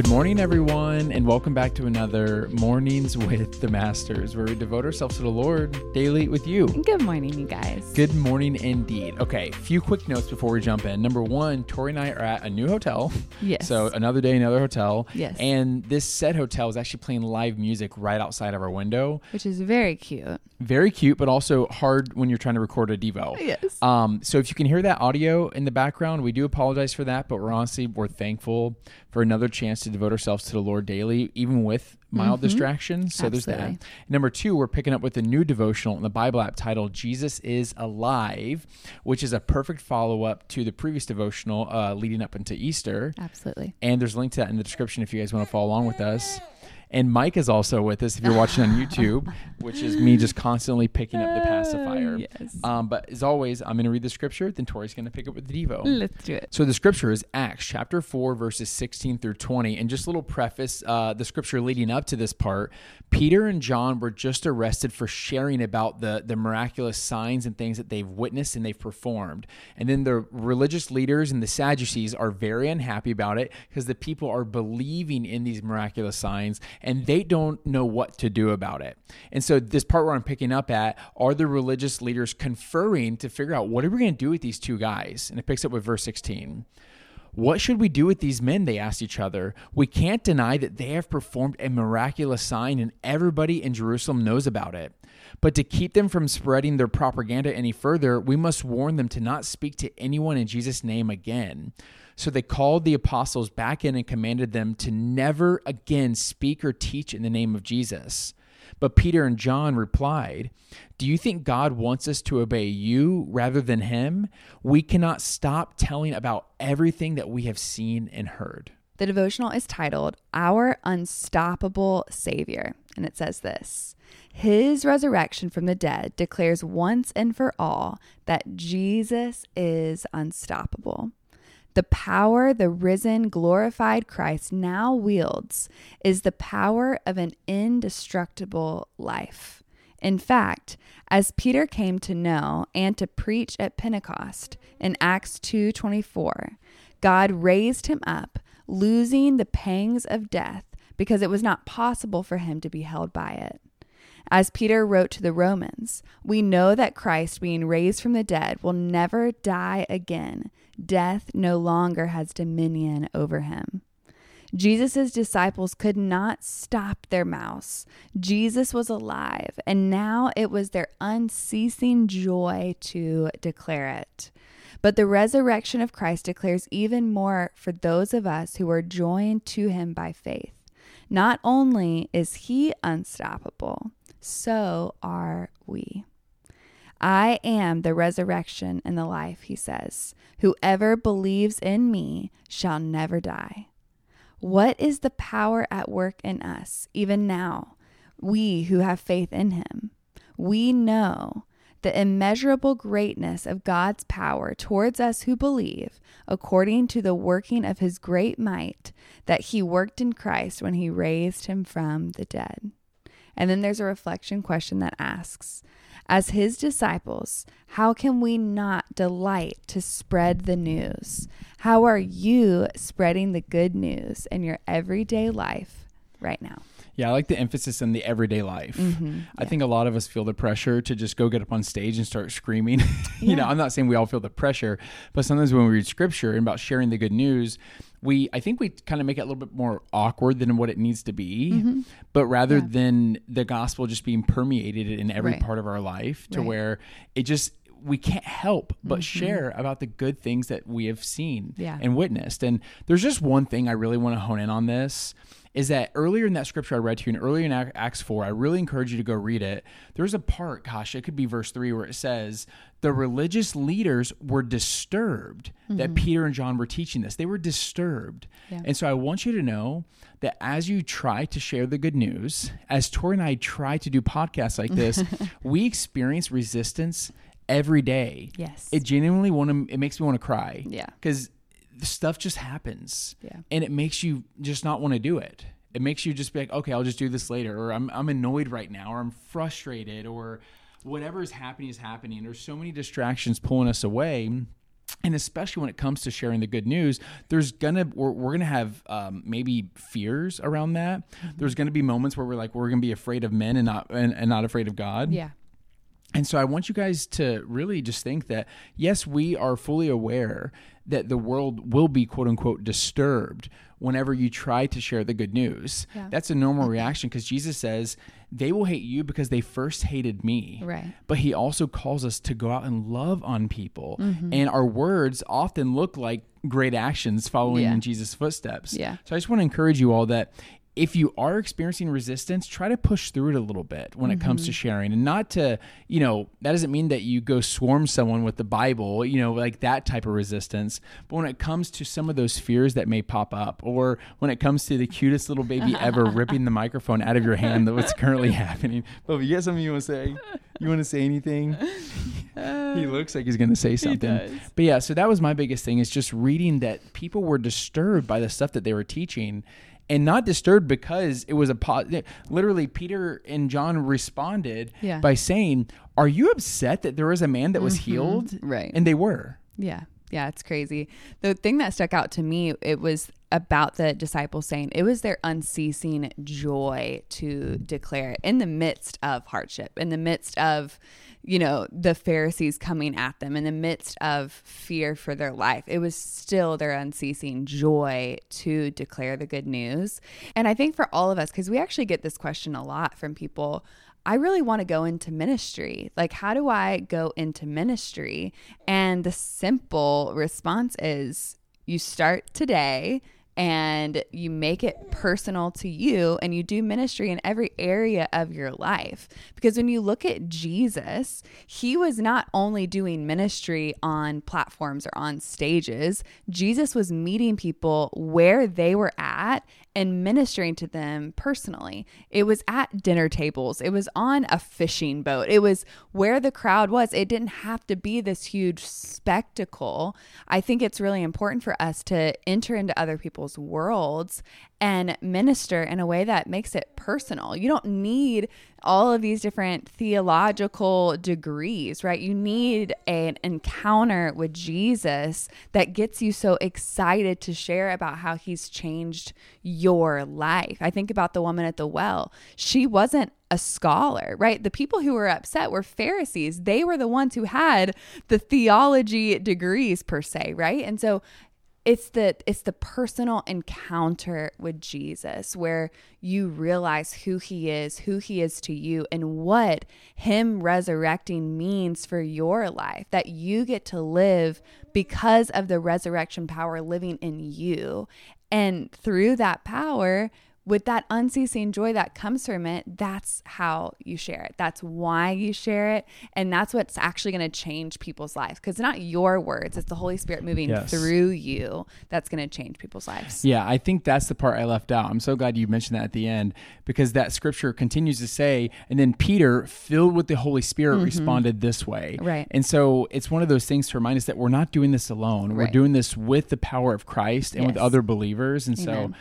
Good morning, everyone, and welcome back to another Mornings with the Masters, where we devote ourselves to the Lord daily with you. Good morning, you guys. Good morning, indeed. Okay, a few quick notes before we jump in. Number one, Tori and I are at a new hotel. Yes. So another day, another hotel. Yes. And this said hotel is actually playing live music right outside of our window. Which is very cute. Very cute, but also hard when you're trying to record a Devo. Yes. Um, so if you can hear that audio in the background, we do apologize for that, but we're honestly we're thankful for another chance to devote ourselves to the Lord daily, even with mild distractions. So there's that. Number two, we're picking up with a new devotional in the Bible app titled "Jesus is Alive," which is a perfect follow up to the previous devotional uh, leading up into Easter. Absolutely. And there's a link to that in the description if you guys want to follow along with us. And Mike is also with us if you're watching on YouTube, which is me just constantly picking up the pacifier. Yes. Um, but as always, I'm going to read the scripture, then Tori's going to pick up with the Devo. Let's do it. So the scripture is Acts chapter 4, verses 16 through 20. And just a little preface uh, the scripture leading up to this part Peter and John were just arrested for sharing about the, the miraculous signs and things that they've witnessed and they've performed. And then the religious leaders and the Sadducees are very unhappy about it because the people are believing in these miraculous signs and they don't know what to do about it. And so this part where I'm picking up at are the religious leaders conferring to figure out what are we going to do with these two guys? And it picks up with verse 16. What should we do with these men? They asked each other. We can't deny that they have performed a miraculous sign and everybody in Jerusalem knows about it. But to keep them from spreading their propaganda any further, we must warn them to not speak to anyone in Jesus' name again. So they called the apostles back in and commanded them to never again speak or teach in the name of Jesus. But Peter and John replied, Do you think God wants us to obey you rather than him? We cannot stop telling about everything that we have seen and heard. The devotional is titled Our Unstoppable Savior. And it says this His resurrection from the dead declares once and for all that Jesus is unstoppable. The power the risen, glorified Christ now wields is the power of an indestructible life. In fact, as Peter came to know and to preach at Pentecost in Acts 2:24, God raised him up, losing the pangs of death because it was not possible for him to be held by it. As Peter wrote to the Romans, we know that Christ, being raised from the dead, will never die again. Death no longer has dominion over him. Jesus' disciples could not stop their mouths. Jesus was alive, and now it was their unceasing joy to declare it. But the resurrection of Christ declares even more for those of us who are joined to him by faith. Not only is he unstoppable, so are we. I am the resurrection and the life, he says. Whoever believes in me shall never die. What is the power at work in us, even now, we who have faith in him? We know the immeasurable greatness of God's power towards us who believe, according to the working of his great might that he worked in Christ when he raised him from the dead. And then there's a reflection question that asks As his disciples, how can we not delight to spread the news? How are you spreading the good news in your everyday life right now? Yeah, I like the emphasis on the everyday life. Mm-hmm. I think a lot of us feel the pressure to just go get up on stage and start screaming. you know, I'm not saying we all feel the pressure, but sometimes when we read scripture and about sharing the good news, we I think we kind of make it a little bit more awkward than what it needs to be. Mm-hmm. But rather than the gospel just being permeated in every Right. part of our life to Right. where it just we can't help but share about the good things that we have seen Mm-hmm. Yeah. and witnessed. And there's just one thing I really want to hone in on this is that earlier in that scripture I read to you, and earlier in Acts 4, I really encourage you to go read it. There's a part, gosh, it could be verse 3, where it says, The religious leaders were disturbed that mm-hmm. Peter and John were teaching this. They were disturbed. Yeah. And so I want you to know that as you try to share the good news, as Tori and I try to do podcasts like this, we experience resistance every day. Yes. It genuinely want to, it makes me want to cry. Yeah. Because stuff just happens. Yeah. And it makes you just not want to do it. It makes you just be like, okay, I'll just do this later, or I'm, I'm annoyed right now, or I'm frustrated, or whatever is happening is happening. There's so many distractions pulling us away. and especially when it comes to sharing the good news there's gonna we're, we're gonna have um, maybe fears around that mm-hmm. there's gonna be moments where we're like we're gonna be afraid of men and not and, and not afraid of god yeah and so I want you guys to really just think that, yes, we are fully aware that the world will be quote unquote disturbed whenever you try to share the good news. Yeah. That's a normal reaction because Jesus says, they will hate you because they first hated me. Right. But he also calls us to go out and love on people. Mm-hmm. And our words often look like great actions following yeah. in Jesus' footsteps. Yeah. So I just want to encourage you all that if you are experiencing resistance, try to push through it a little bit when mm-hmm. it comes to mm-hmm. sharing and not to, you know, that doesn't mean that you go swarm someone with the Bible, you know, like that type of resistance. But when it comes to some of those fears that may pop up, or when it comes to the cutest little baby ever ripping the microphone out of your hand, that what's currently happening. But if you got something you want to say, you want to say anything? he looks like he's going to say something. But yeah, so that was my biggest thing is just reading that people were disturbed by the stuff that they were teaching and not disturbed because it was a positive. Literally, Peter and John responded yeah. by saying, "Are you upset that there was a man that was mm-hmm. healed?" Right, and they were. Yeah, yeah, it's crazy. The thing that stuck out to me, it was about the disciples saying it was their unceasing joy to declare it in the midst of hardship, in the midst of you know, the Pharisees coming at them in the midst of fear for their life. It was still their unceasing joy to declare the good news. And I think for all of us, because we actually get this question a lot from people. I really want to go into ministry. Like, how do I go into ministry? And the simple response is you start today and you make it personal to you and you do ministry in every area of your life. Because when you look at Jesus, he was not only doing ministry on platforms or on stages, Jesus was meeting people where they were at and ministering to them personally. It was at dinner tables, it was on a fishing boat, it was where the crowd was. It didn't have to be this huge spectacle. I think it's really important for us to enter into other people's worlds and minister in a way that makes it personal. You don't need all of these different theological degrees, right? You need an encounter with Jesus that gets you so excited to share about how he's changed your life. I think about the woman at the well. She wasn't a scholar, right? The people who were upset were Pharisees. They were the ones who had the theology degrees per se, right? And so it's the it's the personal encounter with Jesus where you realize who he is, who he is to you and what him resurrecting means for your life that you get to live because of the resurrection power living in you. And through that power, with that unceasing joy that comes from it, that's how you share it. That's why you share it. And that's what's actually going to change people's lives because it's not your words, it's the Holy Spirit moving yes. through you that's going to change people's lives. Yeah, I think that's the part I left out. I'm so glad you mentioned that at the end because that scripture continues to say, and then Peter, filled with the Holy Spirit, mm-hmm. responded this way. Right. And so it's one of those things to remind us that we're not doing this alone. Right. We're doing this with the power of Christ and yes. with other believers. And Amen. so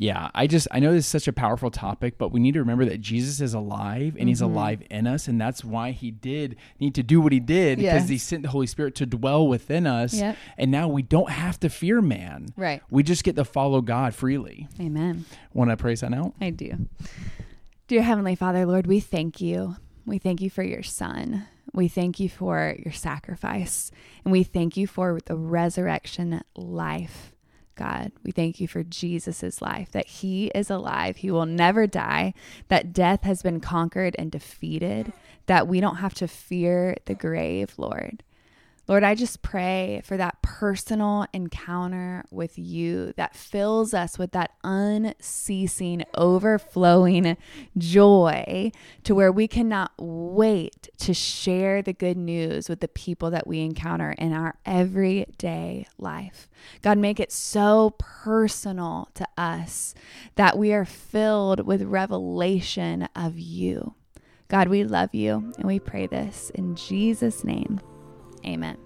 yeah, I just I know this is such a powerful topic, but we need to remember that Jesus is alive and mm-hmm. he's alive in us, and that's why he did need to do what he did yes. because he sent the Holy Spirit to dwell within us. Yep. And now we don't have to fear man. Right. We just get to follow God freely. Amen. Want to pray that out? I do. Dear Heavenly Father, Lord, we thank you. We thank you for your son. We thank you for your sacrifice. And we thank you for the resurrection life God. We thank you for Jesus' life, that he is alive, he will never die, that death has been conquered and defeated, that we don't have to fear the grave, Lord. Lord, I just pray for that personal encounter with you that fills us with that unceasing, overflowing joy to where we cannot wait to share the good news with the people that we encounter in our everyday life. God, make it so personal to us that we are filled with revelation of you. God, we love you and we pray this in Jesus' name. Amen.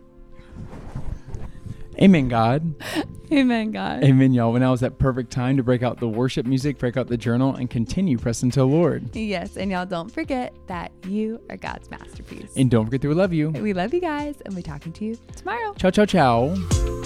Amen, God. Amen, God. Amen, y'all. When now is that perfect time to break out the worship music, break out the journal, and continue pressing to the Lord. Yes, and y'all don't forget that you are God's masterpiece. And don't forget that we love you. we love you guys, and we'll be talking to you tomorrow. Ciao, ciao, ciao.